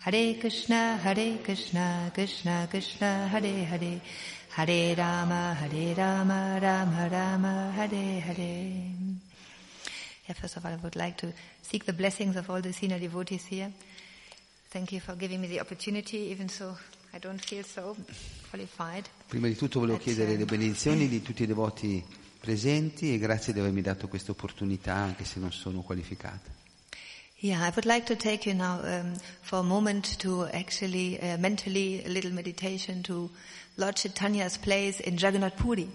Hare Krishna Hare Krishna Krishna Krishna Hare Hare Hare Rama Hare Rama Rama Rama Hare Hare yeah, First of all, I would like to seek the blessings of all the senior devotees here. Thank you for giving me the opportunity, even so so. Prima di tutto volevo chiedere le benedizioni di tutti i devoti presenti e grazie di avermi dato questa opportunità anche se non sono qualificata. Yeah, I would like to take you now um, for a moment to actually uh, mentally a little meditation to Lord Chaitanya's place in Jagannath Puri.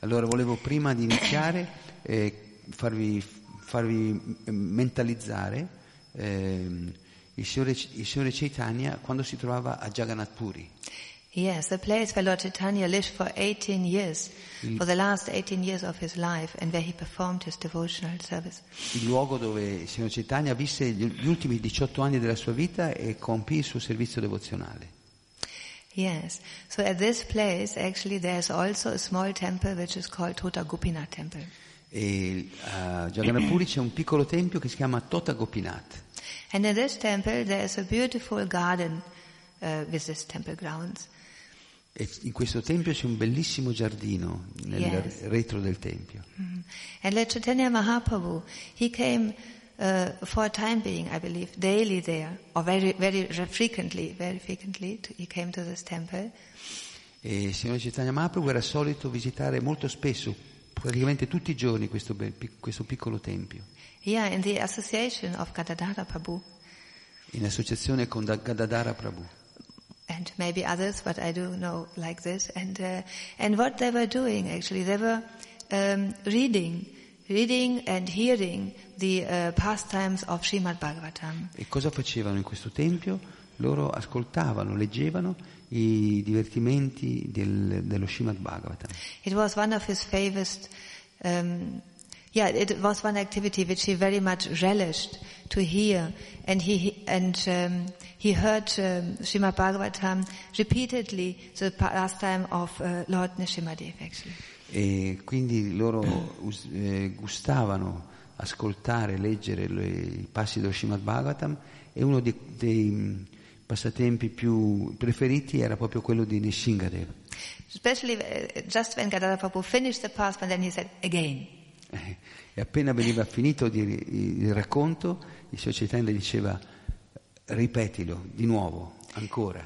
Allora volevo prima di iniziare eh, farvi, farvi mentalizzare eh, il Signore, il Signore Chaitanya quando si trovava a Jagannath Puri. Yes, the place where Lord Chaitanya lived for 18 years, Il- for the last 18 years of his life, and where he performed his devotional service. Il luogo dove il Signore Chaitanya visse gli ultimi 18 anni della sua vita e compì il suo servizio devozionale. Yes, so at this place, actually, there's also a small temple which is called Tota Gopinath Temple. E a Jagannath Puri c'è un piccolo tempio che si chiama Tota Gopinath. And in this temple, there is a beautiful garden uh, with this temple grounds. E in questo tempio c'è un bellissimo giardino nel Yes. retro del tempio. Mhm. And Lord Chaitanya Mahaprabhu, he came uh, for a time being, I believe, daily there, or very, very frequently, very frequently, to, he came to this temple. E il Signore Chaitanya Mahaprabhu era solito visitare molto spesso, praticamente tutti i giorni, questo, bel- questo piccolo tempio, Yeah, in the association of Gadadhara Prabhu, in associazione con Da- Gadadhara Prabhu. and maybe others, but I do know like this. And uh, and what they were doing actually, they were um, reading, reading and hearing the uh, pastimes of Srimad Bhagavatam. E cosa facevano in questo tempio? Loro ascoltavano, leggevano i divertimenti del- dello Srimad Bhagavatam. It was one of his favorite, um, yeah, it was one activity which he very much relished to hear, and he and um, he heard um, Srimad Bhagavatam repeatedly, the pastime of uh, Lord Nishimadev actually. E quindi loro eh, gustavano ascoltare, leggere le- i passi dello Srimad Bhagavatam e uno dei, dei, passatempi più preferiti era proprio quello di Nishingadev. Especially uh, just when Gadadhar Prabhu finished the pastime, then he said again. Eh, E appena veniva finito il racconto, il Chaitanya diceva ripetilo di nuovo, ancora.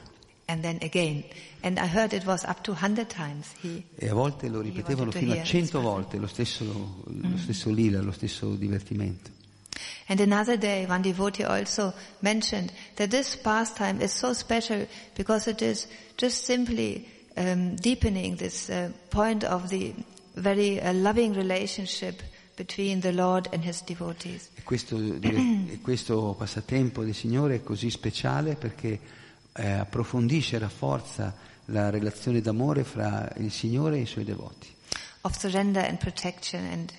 And then again. And I heard it was up to times. He, E a volte lo ripetevano fino a cento volte lo stesso, lo stesso lila, lo stesso divertimento. And another day, one devotee also mentioned that this pastime is so special because it is just simply um, deepening this uh, point of the very uh, loving relationship between the Lord and His devotees. E questo, e questo passatempo del Signore è così speciale perché eh, approfondisce e rafforza la relazione d'amore fra il Signore e i suoi devoti. Of surrender and protection and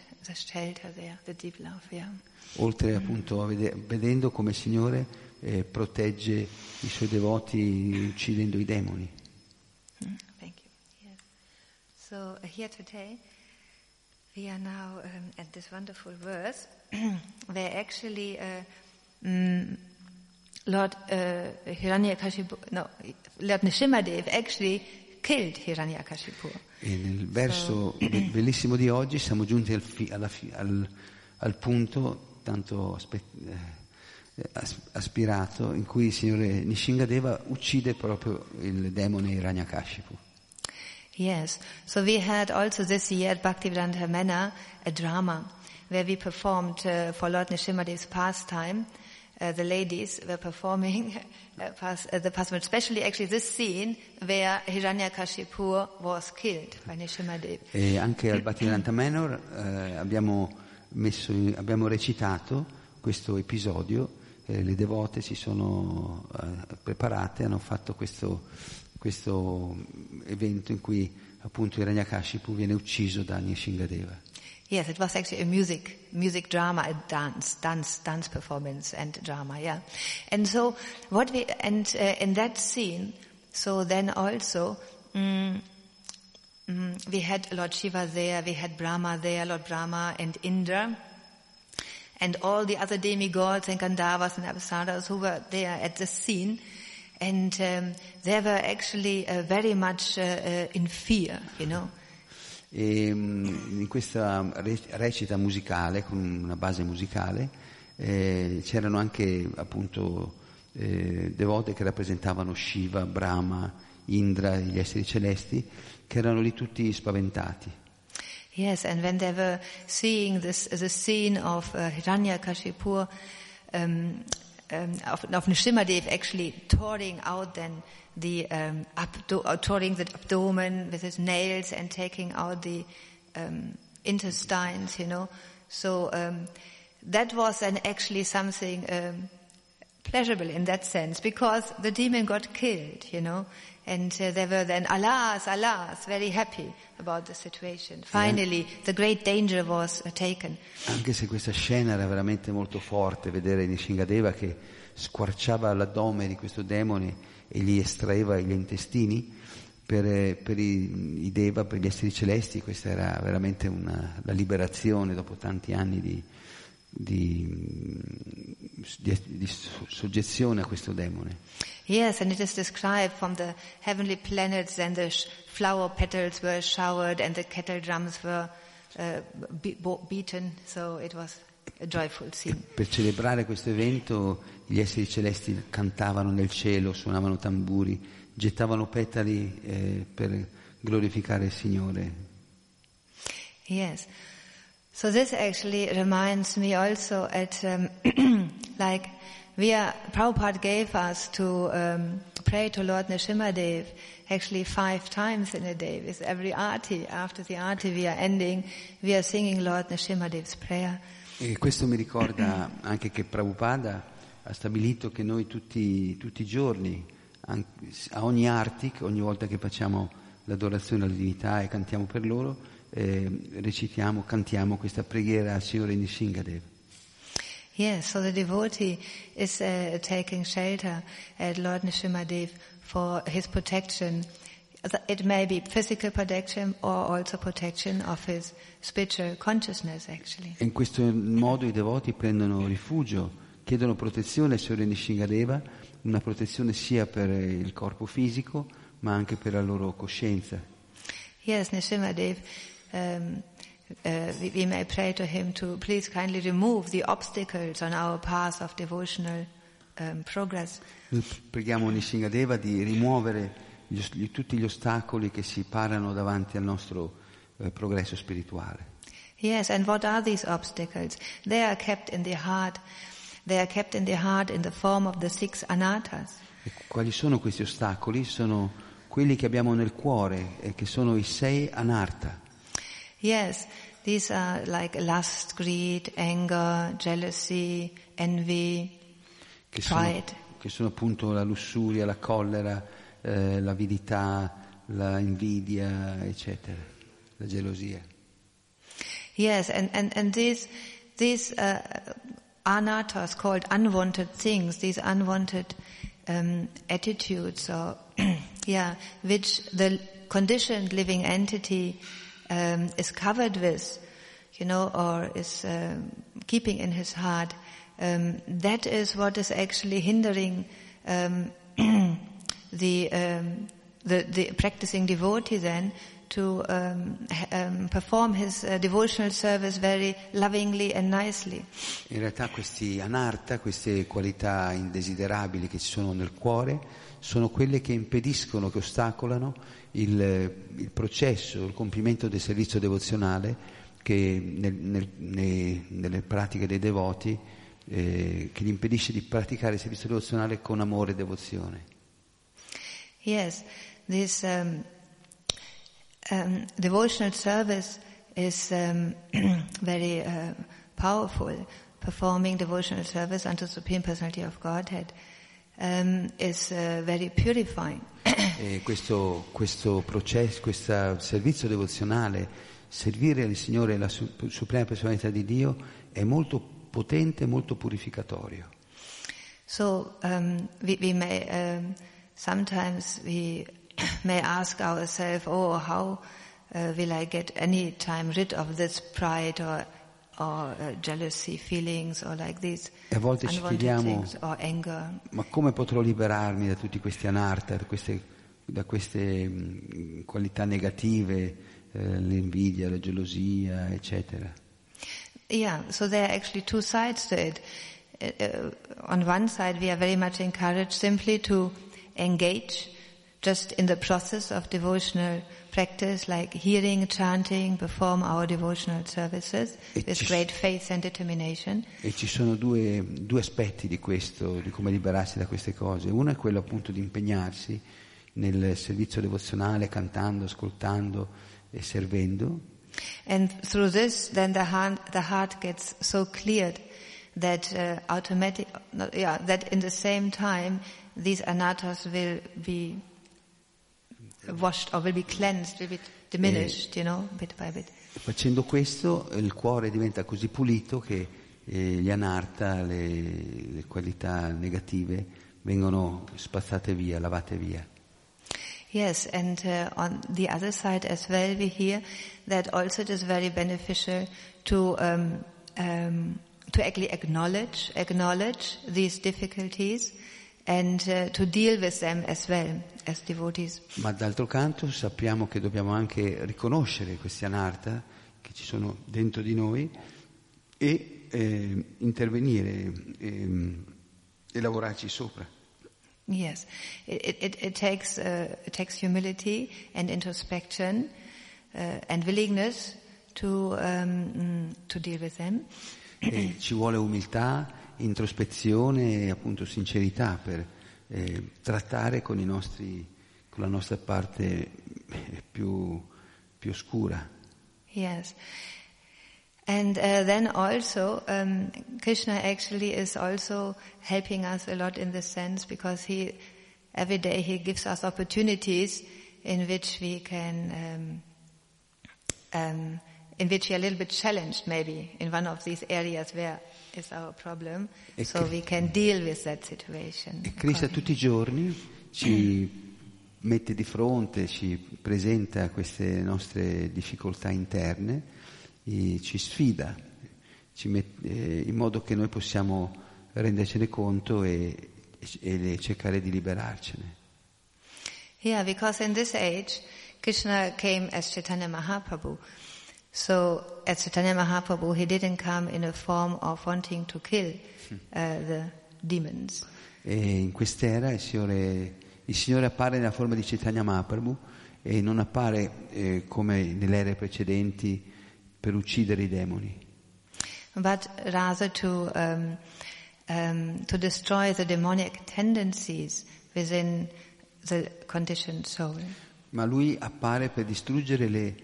deep love, yeah. Oltre appunto a vede- vedendo come il Signore eh, protegge i suoi devoti uccidendo i demoni. Mm, Thank you. Yes. So uh, here today, we are now um, at this wonderful verse where actually uh, mm, Lord uh, Hiranyakashipu, no, Lord Nishimadev actually killed Hiranyakashipu. E nel verso be- bellissimo di oggi siamo giunti al, fi- fi- al- al punto tanto aspe- eh, as- aspirato in cui il Signore Nishingadeva uccide proprio il demone Hiranyakashipu. Yes. So we had also this year at Bhaktivedanta Mena a drama where we performed uh, for Lord Nishimadev's pastime. Uh, the ladies were performing uh, pas- uh, the pastime, especially actually this scene where Hiranyakashipu was killed by Nishimadev. E anche al Bhaktivedanta Manor eh, abbiamo, messo abbiamo recitato questo episodio, eh, le devote si sono eh, preparate, hanno fatto questo, questo evento in cui appunto Hiranyakashipu viene ucciso da Nishingadeva. Yes, it was actually a music, music drama, a dance, dance, dance performance and drama, yeah. And so what we, and uh, in that scene, so then also, mm, mm, we had Lord Shiva there, we had Brahma there, Lord Brahma and Indra, and all the other demigods and Gandharvas and Apsaras who were there at the scene. And um, they were actually uh, very much uh, uh, in fear, you know. E mm, in questa re- recita musicale, con una base musicale, eh, c'erano anche appunto eh, devote che rappresentavano Shiva, Brahma, Indra, gli esseri celesti, che erano lì tutti spaventati. Yes, and when they were seeing this, the scene of uh, Hiranyakashipu, um, um, of, of Nishimadev actually tearing out then the um, abdo- uh, the abdomen with his nails and taking out the um, intestines, you know. So um, that was then actually something um, pleasurable in that sense because the demon got killed, you know. And uh, they were then, alas, alas, very happy about the situation. Finally, the great danger was uh, taken. Anche se questa scena era veramente molto forte, vedere Nishingadeva che squarciava l'addome di questo demone e gli estraeva gli intestini, per, eh, per i, i, Deva, per gli esseri celesti, questa era veramente una, la liberazione dopo tanti anni di, di, di, di soggezione a questo demone. Yes, and it is described from the heavenly planets, and the flower petals were showered, and the kettle drums were uh, be beaten. So it was a joyful scene. Per celebrare questo evento, gli esseri celesti cantavano nel cielo, suonavano tamburi, gettavano petali eh, per glorificare il Signore. Yes. So this actually reminds me also at um, like are, Prabhupada gave us to um, pray to Lord Nishimadev actually five times in a day with every arti. After the arti we are ending, we are singing Lord Nishimadev's prayer. E questo mi ricorda anche che Prabhupada ha stabilito che noi tutti, tutti i giorni, a ogni artic, ogni volta che facciamo l'adorazione alla divinità e cantiamo per loro, eh, recitiamo, cantiamo questa preghiera al Signore Nishingadev. Yes, so the devotee is uh, taking shelter at Lord Nishimadev for his protection. It may be physical protection or also protection of his spiritual consciousness, actually. In questo modo i devoti prendono rifugio, chiedono protezione al Signore Nishingadeva, una protezione sia per il corpo fisico ma anche per la loro coscienza. Yes, Nishimadev um, uh, we, we, may pray to him to please kindly remove the obstacles on our path of devotional um, progress. Preghiamo Nishingadeva di rimuovere gli, tutti gli ostacoli che si parano davanti al nostro eh, progresso spirituale. Yes, and what are these obstacles? They are kept in the heart. They are kept in the heart in the form of the six anattas. E quali sono questi ostacoli? Sono quelli che abbiamo nel cuore e che sono i sei anarta. Yes, these are like lust, greed, anger, jealousy, envy, che pride. Sono, che sono appunto la lussuria, la collera, eh, l'avidità, la invidia, eccetera, la gelosia. Yes, and, and, and these, these uh, anattas called unwanted things, these unwanted um, attitudes or, yeah, which the conditioned living entity um, is covered with, you know, or is um, keeping in his heart, um, that is what is actually hindering um, the, um, the, the practicing devotee then to um, um, perform his uh, devotional service very lovingly and nicely. In realtà questi anarta, queste qualità indesiderabili che ci sono nel cuore, sono quelle che impediscono, che ostacolano il, il processo, il compimento del servizio devozionale che nel, nel, nei, nelle pratiche dei devoti eh, che gli impedisce di praticare il servizio devozionale con amore e devozione. Yes, this um, um, devotional service is um, very uh, powerful. Performing devotional service unto the Supreme Personality of Godhead um, is uh, very purifying. e questo, questo processo, questo servizio devozionale, servire il Signore e la Suprema Personalità di Dio è molto potente, molto purificatorio. So um, we, we may um, sometimes we may ask ourselves, oh, how uh, will I get any time rid of this pride or, or uh, jealousy feelings or like these E a volte ci chiediamo, ma come potrò liberarmi da tutti questi anarta, da queste, da queste mh, qualità negative, eh, l'invidia, la gelosia, eccetera? Yeah, so there are actually two sides to it. Uh, uh, on one side, we are very much encouraged simply to engage just in the process of devotional practice, like hearing, chanting, perform our devotional services E with great faith and determination. E ci sono due, due aspetti di questo, di come liberarsi da queste cose. Uno è quello appunto di impegnarsi nel servizio devozionale, cantando, ascoltando e servendo. And through this, then the heart, the heart gets so cleared that uh, automatic, yeah, that in the same time, these anatas will be washed or will be cleansed, will be diminished, you know, bit by bit. Facendo questo il cuore diventa così pulito che eh, gli anarta, le, le qualità negative, vengono spazzate via, lavate via. Yes, and uh, on the other side as well, we hear that also it is very beneficial to um, um, to actually acknowledge acknowledge these difficulties and uh, to deal with them as well as devotees. Ma d'altro canto sappiamo che dobbiamo anche riconoscere questi anarta che ci sono dentro di noi e eh, intervenire ehm, e lavorarci sopra. Yes, it, it, it, it takes uh, it takes humility and introspection uh, and willingness to um, mm, to deal with them. E ci vuole umiltà, introspezione e appunto sincerità per eh, trattare con, nostri, con la nostra parte eh, più, più oscura. Yes. And uh, then also, um, Krishna actually is also helping us a lot in this sense because he, every day he gives us opportunities in which we can, um, um, in which we are a little bit challenged maybe in one of these areas where is our problem, E so we can deal with that situation. E Krishna tutti i giorni ci mette di fronte, ci presenta queste nostre difficoltà interne, e ci sfida, ci met- eh, in modo che noi possiamo rendercene conto e, e le- cercare di liberarcene. Yeah, because in this age, Krishna came as Chaitanya Mahaprabhu. So, as Chaitanya Mahaprabhu, he didn't come in a form of wanting to kill uh, the demons. E in quest'era il Signore, il Signore appare nella forma di Chaitanya Mahaprabhu e non appare eh, come nelle ere precedenti per uccidere i demoni, but rather to um, um, to destroy the demonic tendencies within the conditioned soul. ma lui appare per distruggere le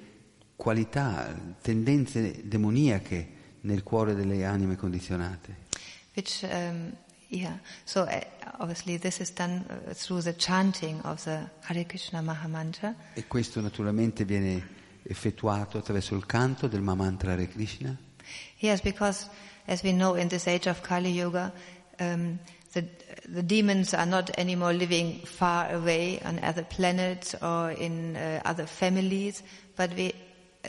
qualità, tendenze demoniache nel cuore delle anime condizionate. Which, um, yeah, so uh, obviously this is done uh, through the chanting of the Hare Krishna Mahamantra. E questo naturalmente viene effettuato attraverso il canto del Mamantra Hare Krishna, Yes, because as we know in this age of Kali Yuga, um, the, the demons are not anymore living far away on other planets or in uh, other families, but we,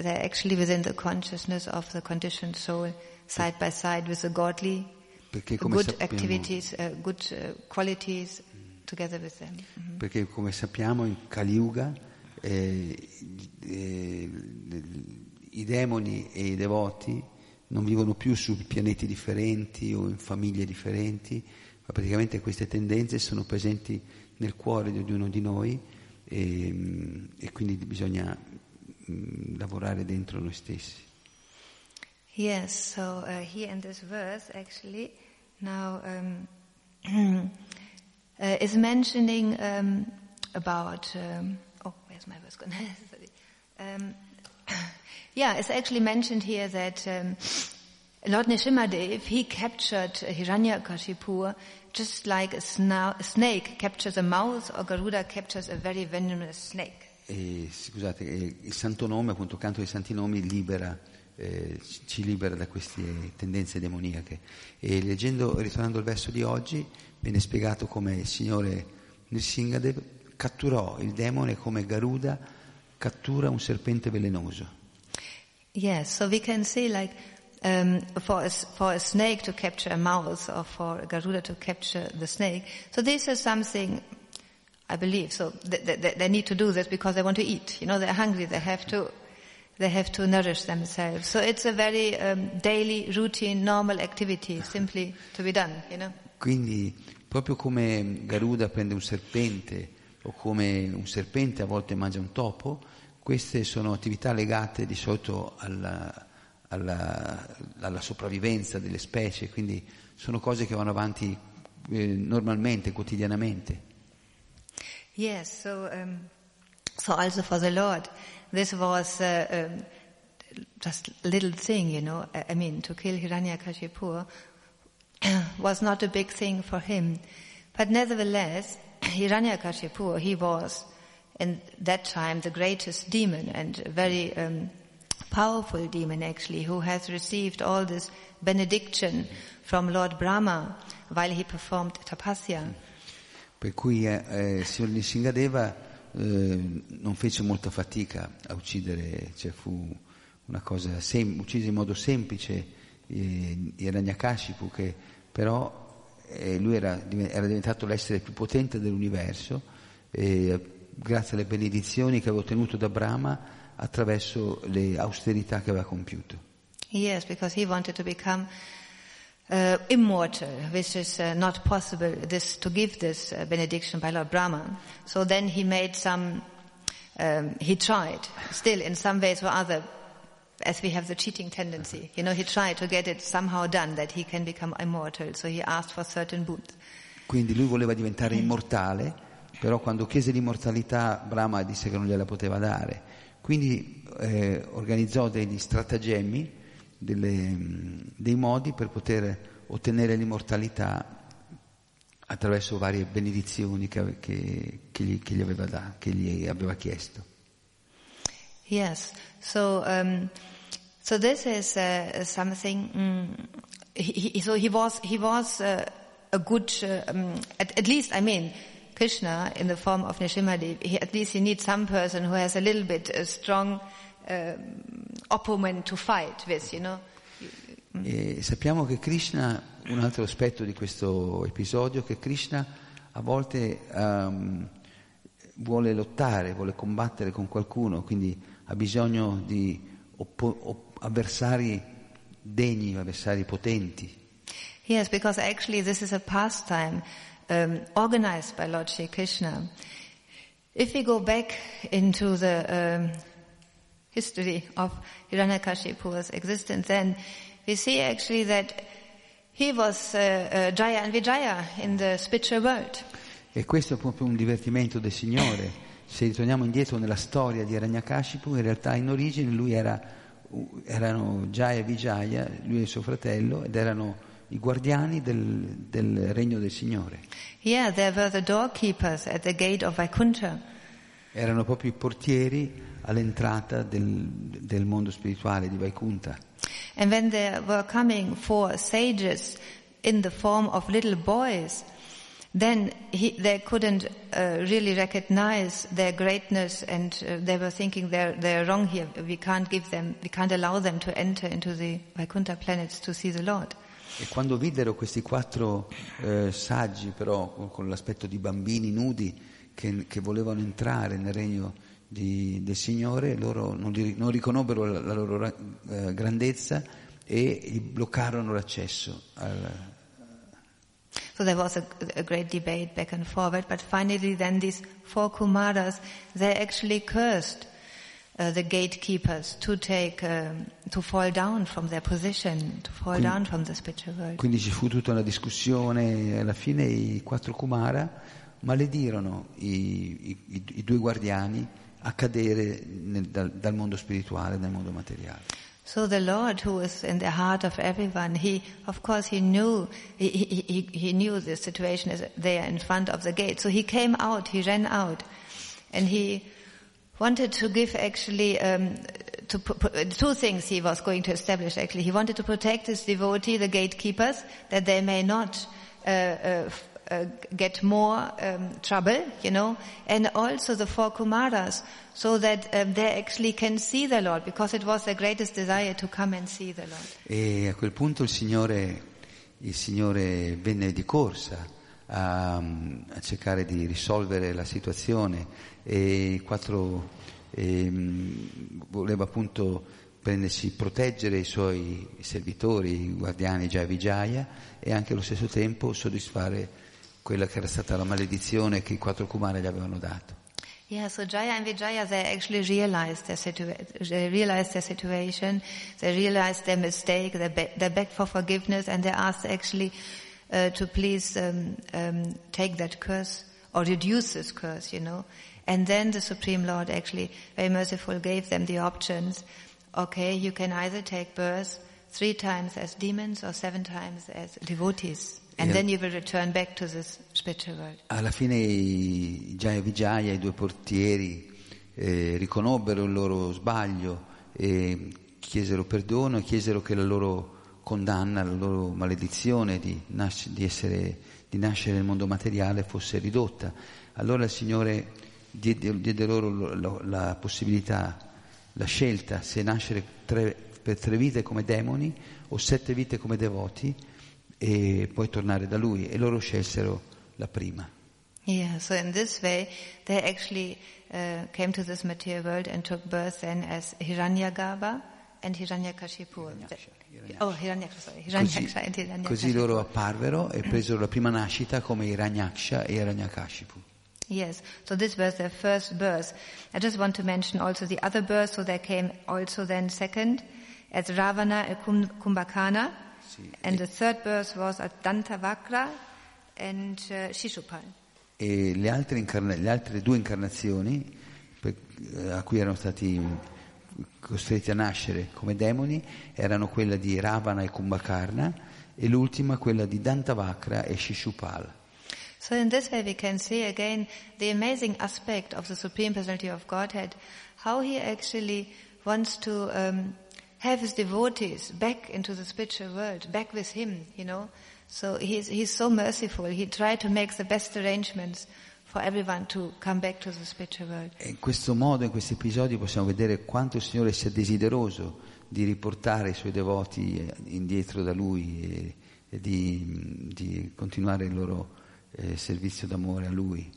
they're actually within the consciousness of the conditioned soul, side by side with the godly, perché come good sappiamo, activities, uh, good uh, qualities together with them. Mhm. perché come sappiamo in Kali Yuga eh, eh, i demoni e i devoti non vivono più su pianeti differenti o in famiglie differenti, ma praticamente queste tendenze sono presenti nel cuore di ognuno di noi e, e quindi bisogna lavorare dentro noi stessi. Yes, so uh, here in this verse, actually, now um, uh, is mentioning um, about. Um, oh, where's my verse gone? Um, yeah, it's actually mentioned here that um, Lord Nishimadev he captured Hiranyakashipu just like a, sna- a snake captures a mouse, or Garuda captures a very venomous snake. E, scusate, il santo nome, appunto, il canto dei santi nomi libera, eh, ci- libera da queste tendenze demoniache. E leggendo, ritornando al verso di oggi, viene spiegato come il Signore Nrsingadev catturò il demone come Garuda cattura un serpente velenoso. Yes, so we can see like um, for, a, for a snake to capture a mouse or for a Garuda to capture the snake. So this is something I believe. So they, they, they need to do this because they want to eat. You know, they're hungry. They have to, they have to nourish themselves. So it's a very um, daily, routine, normal activity, simply to be done. You know. Quindi, proprio come Garuda prende un serpente o come un serpente a volte mangia un topo, queste sono attività legate di solito alla, alla, alla sopravvivenza delle specie, quindi sono cose che vanno avanti eh, normalmente, quotidianamente. Yes, so um, so also for the Lord, this was uh, um, just little thing, you know. I mean, to kill Hiranyakashipu was not a big thing for him, but nevertheless, Hiranyakashipu he was in that time the greatest demon and a very um, powerful demon actually, who has received all this benediction from Lord Brahma while he performed tapasya. Per cui eh, eh, Signor Nishingadeva eh, non fece molta fatica a uccidere, cioè fu una cosa sem- uccise in modo semplice eh, Hiranyakashipu che però eh, lui era, era, diventato l'essere più potente dell'universo grazie alle benedizioni che aveva ottenuto da Brahma attraverso le austerità che aveva compiuto. Yes, because he wanted to become uh, immortal, which is uh, not possible this, to give this uh, benediction by Lord Brahma. So then he made some, um, he tried, still in some ways or other, as we have the cheating tendency. You know, he tried to get it somehow done that he can become immortal. So he asked for certain boons. Quindi lui voleva diventare immortale, però quando chiese l'immortalità Brahma disse che non gliela poteva dare. Quindi eh, organizzò degli stratagemmi delle, dei modi per poter ottenere l'immortalità attraverso varie benedizioni che, che, che, gli, che gli, aveva da, che gli aveva chiesto. Yes, so um, so this is uh, something. Um, he, so he was he was uh, a good, uh, um, at, at, least I mean, Krishna in the form of Nishimadi. He, at least he needs some person who has a little bit a strong uh, opponent to fight with, you know. E sappiamo che Krishna, un altro aspetto di questo episodio, che Krishna a volte um, vuole lottare, vuole combattere con qualcuno, quindi ha bisogno di oppo- op- avversari degni, avversari potenti. Yes, because actually this is a pastime um, organized by Lord Shri Krishna. If we go back into the um, history of Hiranyakashipu's existence, then we see actually that he was uh, uh, Jaya and Vijaya in the spiritual world. E questo è proprio un divertimento del Signore. Se ritorniamo indietro nella storia di Hiranyakashipu, in realtà in origine lui era, erano Jaya e Vijaya, lui e suo fratello, ed erano i guardiani del, del regno del Signore. Yeah, there were the doorkeepers at the gate of Vaikuntha. Erano proprio i portieri all'entrata del, del mondo spirituale di Vaikuntha. And when there were coming four sages in the form of little boys, then he, they couldn't uh, really recognize their greatness and uh, they were thinking they're, they're wrong here. We can't give them, we can't allow them to enter into the Vaikuntha planets to see the Lord. E quando videro questi quattro eh, saggi, però con, con, l'aspetto di bambini nudi che, che volevano entrare nel regno di, del Signore, loro non, li, non riconobbero la, la loro eh, grandezza e gli bloccarono l'accesso. Al... So there was a, a, great debate back and forward, but finally then these four Kumaras, they actually cursed uh, the gatekeepers to take, um, to fall down from their position, to fall quindi, down from the spiritual world. Quindi ci fu tutta una discussione alla fine i quattro Kumara maledirono i, i, i due guardiani a cadere nel, dal, dal mondo spirituale, mondo materiale. So the Lord, who is in the heart of everyone, he, of course, he knew, he, he, he knew the situation is there in front of the gate. So he came out, he ran out, and he wanted to give actually, um, to two things he was going to establish actually. He wanted to protect his devotee, the gatekeepers, that they may not, uh, uh, uh, get more um, trouble, you know, and also the four Kumaras, so that um, they actually can see the Lord, because it was their greatest desire to come and see the Lord. E a quel punto il Signore, il Signore venne di corsa a, a cercare di risolvere la situazione e quattro ehm, voleva appunto prendersi, proteggere i suoi servitori, i guardiani Jaya Vijaya e anche allo stesso tempo soddisfare quella che era stata la maledizione che i quattro Kumara gli avevano dato. Yeah, so Jaya and Vijaya, they actually realized their, situa- they realized their situation, they realized their mistake, they, be- they begged for forgiveness and they asked actually uh, to please um, um, take that curse or reduce this curse, you know. And then the Supreme Lord actually, very merciful, gave them the options. Okay, you can either take birth three times as demons or seven times as devotees. Alla fine i Jaya Vijaya, i due portieri, eh, riconobbero il loro sbaglio e chiesero perdono e chiesero che la loro condanna, la loro maledizione di, nasc- di essere- di nascere nel mondo materiale fosse ridotta. Allora il Signore diede, diede loro lo- lo- la possibilità, la scelta se nascere tre- per tre vite come demoni o sette vite come devoti e poi tornare da Lui e loro scelsero la prima. Yeah, so in this way, they actually uh, came to this material world and took birth then as Hiranyagarbha and Hiranyakashipu. Oh, Hiranyaksha, sorry. Hiranyaksha and Così, Hiranyakashipu. così loro apparvero e presero la prima nascita come Hiranyaksha e Hiranyakashipu. Yes, so this was their first birth. I just want to mention also the other birth, so they came also then second as Ravana and Kum- And the third birth was at Dantavakra and uh, Shishupal. E le altre, incarna- le altre due incarnazioni per- eh, a cui erano stati costretti a nascere come demoni erano quella di Ravana e Kumbhakarna e l'ultima quella di Dantavakra e Shishupal. So in this way we can see again the amazing aspect of the Supreme Personality of Godhead, how he actually wants to um, have his devotees back into the spiritual world, back with him, you know. So he's, he's so merciful. He tried to make the best arrangements for everyone to come back to the spiritual world. E in questo modo, in questi episodi, possiamo vedere quanto il Signore sia desideroso di riportare i suoi devoti eh, indietro da Lui e, e di, di continuare il loro eh, servizio d'amore a Lui.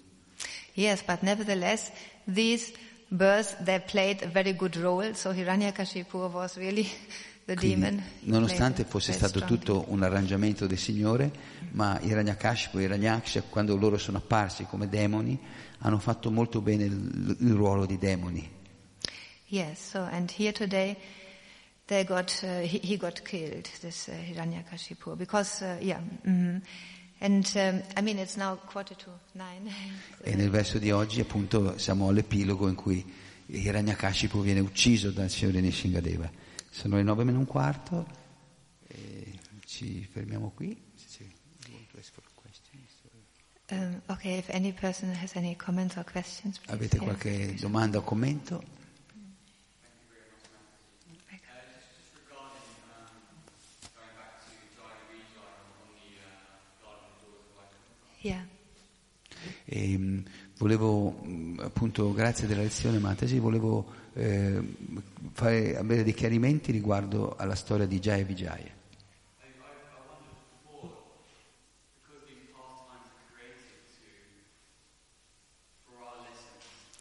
Yes, but nevertheless, these births, they played a very good role. So Hiranyakashipu was really the Quindi, demon. Nonostante fosse stato strong tutto un arrangiamento del Signore, ma Hiranyakashipu e Hiranyaksha, quando loro sono apparsi come demoni, hanno fatto molto bene il, il ruolo di demoni. Yes, so and here today they got uh, he, he got killed this uh, Hiranyakashipu because uh, yeah mhm. And um, I mean it's now quarter to. E nel verso di oggi, appunto, siamo all'epilogo in cui Hiranyakashipu viene ucciso dal Signore Nishingadeva. Sono le nove meno un quarto e ci fermiamo qui. Um, okay, if any person has any comments or questions. Avete qualche domanda o commento? Yeah. E, mh, volevo, appunto, grazie della lezione Matasi, volevo eh, fare, avere dei chiarimenti riguardo alla storia di Jaya Vijaya.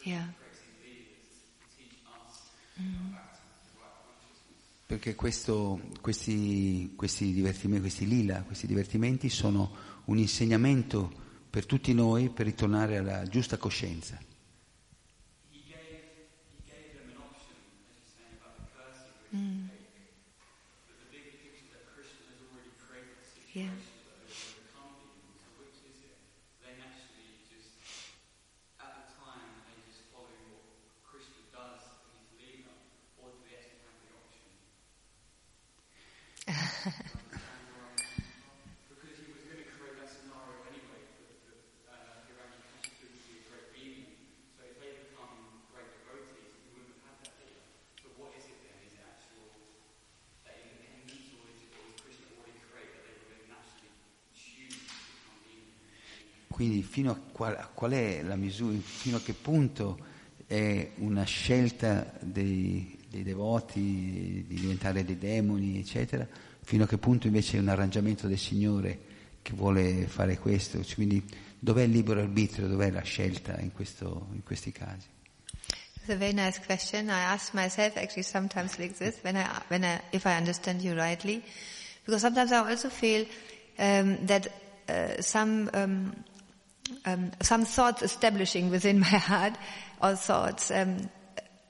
Yeah. Perché questo- questi, questi divertimenti, questi lila, questi divertimenti sono un insegnamento per tutti noi per ritornare alla giusta coscienza. Quindi fino a qual, qual, è la misura, fino a che punto è una scelta dei, dei devoti di diventare dei demoni, eccetera, fino a che punto invece è un arrangiamento del Signore che vuole fare questo, quindi dov'è il libero arbitrio, dov'è la scelta in, questo, in questi casi? It's a very nice question. I ask myself actually sometimes like this, when I, when I, if I understand you rightly, because sometimes I also feel um, that uh, some um, um, some thoughts establishing within my heart, or thoughts, um,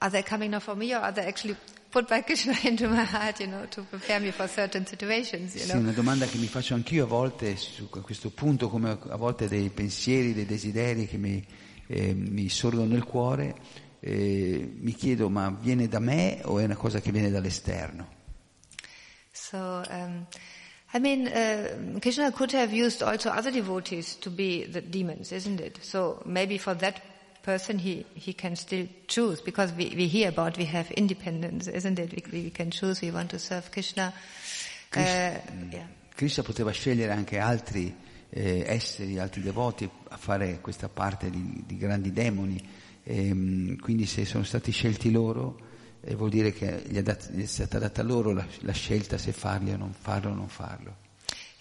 are they coming now from me or are they actually put by Krishna into my heart, you know, to prepare me for certain situations, you know? Sì, una domanda che mi faccio anch'io a volte su questo punto, come a volte dei pensieri, dei desideri che mi, eh, mi sorgono nel cuore, eh, mi chiedo ma viene da me o è una cosa che viene dall'esterno? So, um, I mean, uh, Krishna could have used also other devotees to be the demons, isn't it? So maybe for that person he, he can still choose because we, we hear about we have independence, isn't it? We, we can choose, we want to serve Krishna. Krishna, uh, yeah. Krishna poteva scegliere anche altri eh, esseri, altri devoti a fare questa parte di, di grandi demoni, ehm, quindi se sono stati scelti loro eh, vuol dire che gli è, dat- gli è, stata data loro la, la, scelta se farli o non farlo o non farlo.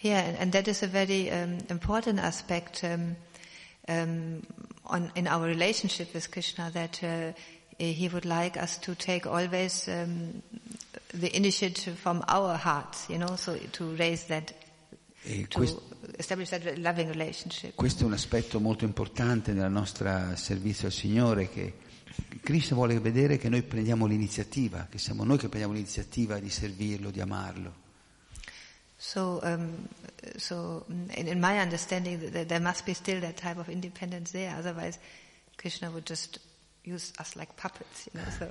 Yeah, and that is a very um, important aspect. Um, um, on, in our relationship with Krishna that uh, he would like us to take always um, the initiative from our hearts, you know, so to raise that, e to quest- establish that loving relationship. Questo è un aspetto molto importante nel nostro servizio al Signore che Krishna vuole vedere che noi prendiamo l'iniziativa, che siamo noi che prendiamo l'iniziativa di servirlo, di amarlo. So, um, so in, in, my understanding, there must be still that type of independence there. Otherwise, Krishna would just use us like puppets, you know. So,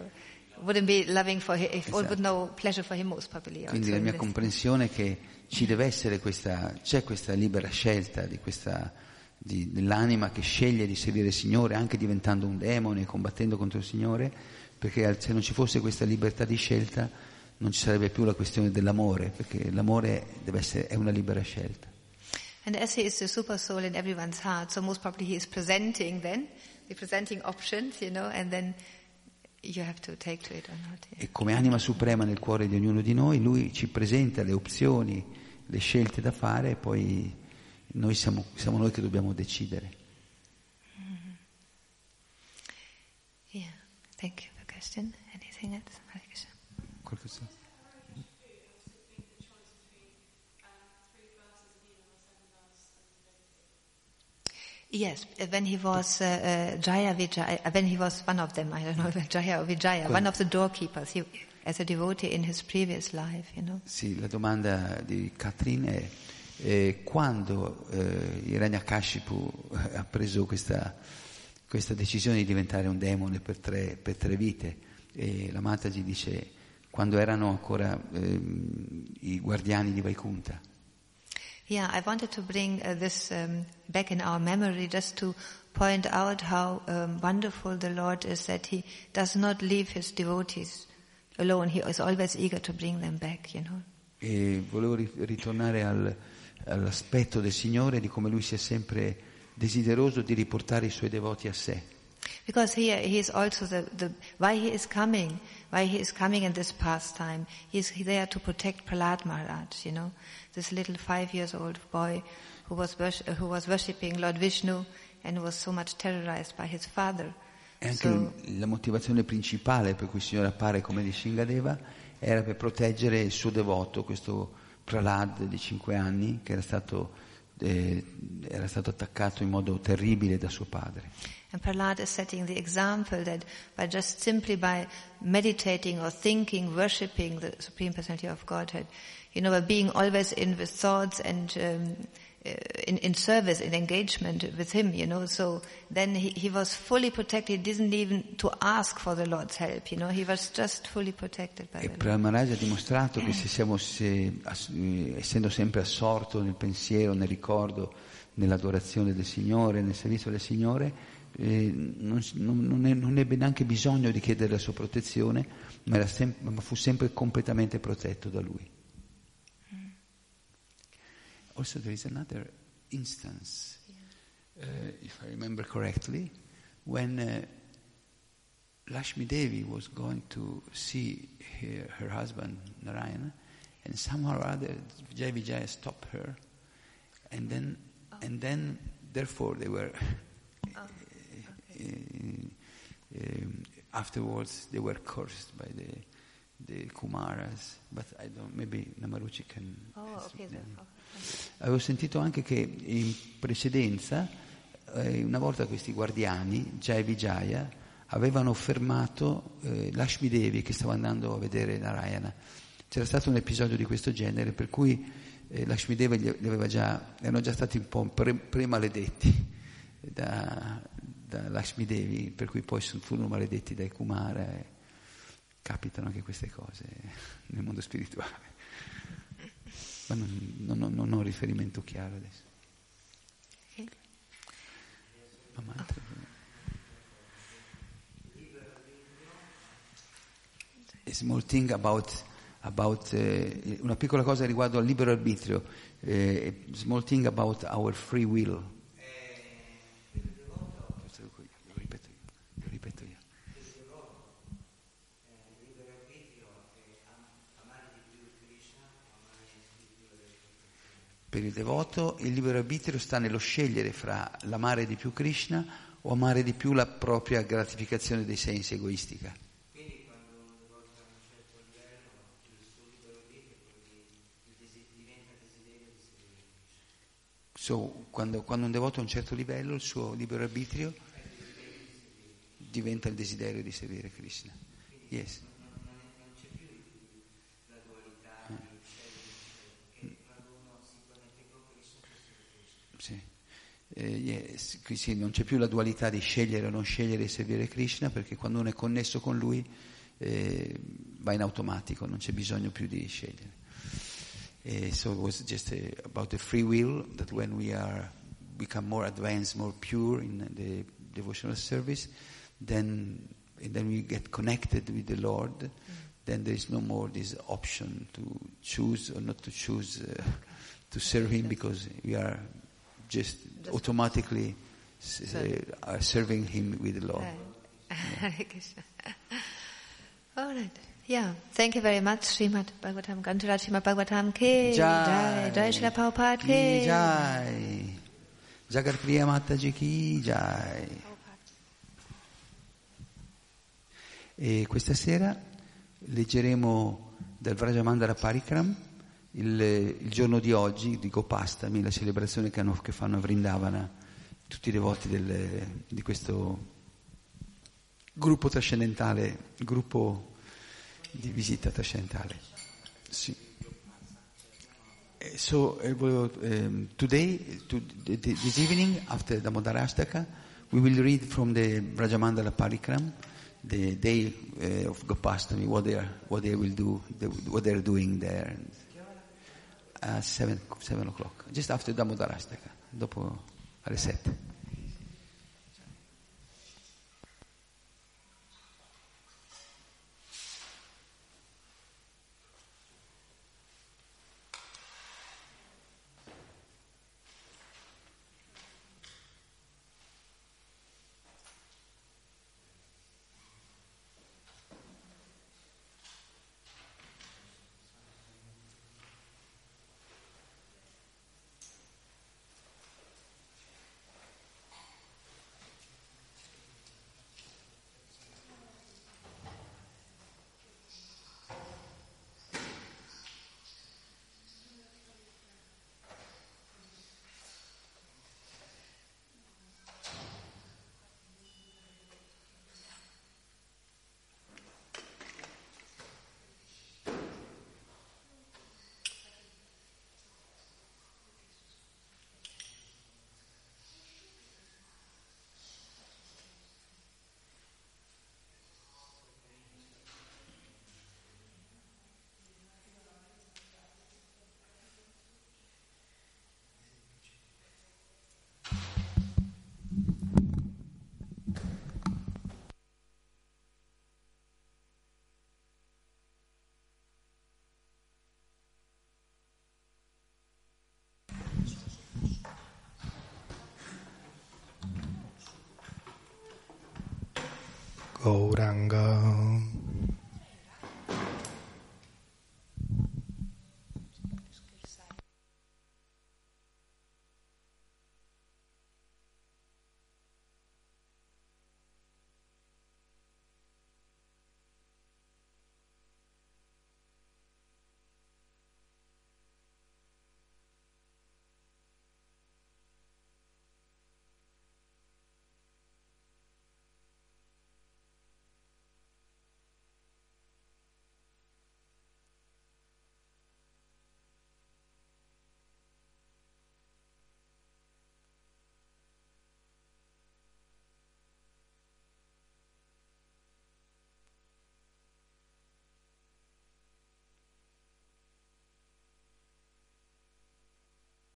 wouldn't be loving for him, esatto. would no pleasure for him most probably. Quindi la mia comprensione è che ci deve essere questa, c'è questa libera scelta di questa, di, dell'anima che sceglie di servire il Signore anche diventando un demone, combattendo contro il Signore, perché se non ci fosse questa libertà di scelta non ci sarebbe più la questione dell'amore, perché l'amore deve essere, è una libera scelta. And as he is the super soul in everyone's heart, so most probably he is presenting then, the presenting options, you know, and then you have to take to it or not. Yeah. E come anima suprema nel cuore di ognuno di noi, lui ci presenta le opzioni, le scelte da fare e poi noi siamo, siamo noi che dobbiamo decidere. Mm-hmm. Yeah, thank you for the question. Anything else? qualcosa? Yes, when he was uh, uh, Jaya Vijaya, uh, when he was one of them, I don't know, Jaya or Vijaya, one of the doorkeepers, he, as a devotee in his previous life, you know. Sì, la domanda di Catherine è eh, quando eh, Hiranyakashipu ha preso questa, questa, decisione di diventare un demone per tre, per tre vite e la Mataji dice quando erano ancora eh, i guardiani di Vaikunta. Yeah, I wanted to bring uh, this um, back in our memory just to point out how um, wonderful the Lord is that He does not leave His devotees alone. He is always eager to bring them back, you know. E volevo ritornare al, all'aspetto del Signore, di come Lui sia sempre desideroso di riportare i Suoi devoti a sé. Because he, he is also the, the, why he is coming, why he is coming in this pastime. He is there to protect Prahlad Maharaj, you know, this little five years old boy who was, who was worshipping Lord Vishnu and was so much terrorized by his father. E anche so, la motivazione principale per cui il Signore appare come di Shingadeva era per proteggere il suo devoto, questo Prahlad di cinque anni, che era stato, eh, era stato attaccato in modo terribile da suo padre. And Prahlad is setting the example that by just simply by meditating or thinking, worshipping the Supreme Personality of Godhead, you know, by being always in with thoughts and um, in, in service, in engagement with Him, you know, so then he, he was fully protected. He didn't even to ask for the Lord's help, you know, he was just fully protected by e the. Maharaj ha dimostrato che se siamo, se, essendo sempre assorto nel pensiero, nel ricordo, nell'adorazione del Signore, nel servizio del Signore, eh, non, non, non, ebbe neanche bisogno di chiedere la sua protezione, ma, sem- ma fu sempre completamente protetto da lui. Also there is another instance uh, if I remember correctly, when uh, Lakshmi Devi was going to see her, her husband Narayana, and somehow or other Vijay Vijaya stopped her, and then, oh. and then, therefore, they were. Oh. Um, afterwards, they were cursed by the the Kumaras, but I don't, maybe Namaruchi can. Oh, okay, Avevo sentito anche che in precedenza, eh, una volta questi guardiani, Jai Vijaya, avevano fermato eh, Lashmi Devi che stava andando a vedere Narayana. C'era stato un episodio di questo genere per cui eh, Lashmi Devi li, li aveva già, erano già stati un po' pre, premaledetti da, da Lashmi Devi, per cui poi furono maledetti dai Kumara capitano anche queste cose nel mondo spirituale. Ma non, non, non ho riferimento chiaro adesso. Ma oh. A small thing about, about uh, una piccola cosa riguardo al libero arbitrio, uh, small thing about our free will. Per il devoto il libero arbitrio sta nello scegliere fra l'amare di più Krishna o amare di più la propria gratificazione dei sensi egoistica. Quindi quando a un certo livello, il suo libero arbitrio diventa desiderio di servire Krishna. So, quando, quando un devoto a un certo livello, il suo libero arbitrio diventa il desiderio di servire Krishna. Yes. Eh, sì, non c'è più la dualità di scegliere o non scegliere di servire Krishna perché quando uno è connesso con lui eh, va in automatico, non c'è bisogno più di scegliere. Eh, so it was just a, about the free will that when we are become more advanced, more pure in the devotional service, then and then we get connected with the Lord, mm. then there is no more this option to choose or not to choose uh, to serve Him because we are just, just automatically uh, serving him with Lord. Right. Yeah. All right. Yeah, thank you very much, Srimad Bhagavatam, Gantara Srimad Bhagavatam Ke, Jai, Jai Srila Prabhupada Ke, Jai, Jagat Priya Mataji Ki, Jai. E questa sera leggeremo dal Vrajamandara Parikram il, il, giorno di oggi, di Gopastami, la celebrazione che, hanno, che fanno a Vrindavana tutti i devoti del, di questo gruppo trascendentale, gruppo di visita trascendentale. Sì. Eh, so, um, today, to, this evening, after the Modarashtaka, we will read from the Brajamandala Parikram, the day uh, of Gopastami, what they, are, what they will do, the, what they're doing there. At 7, 7 o'clock, just after Damodarastaka, dopo alle 7. Gauranga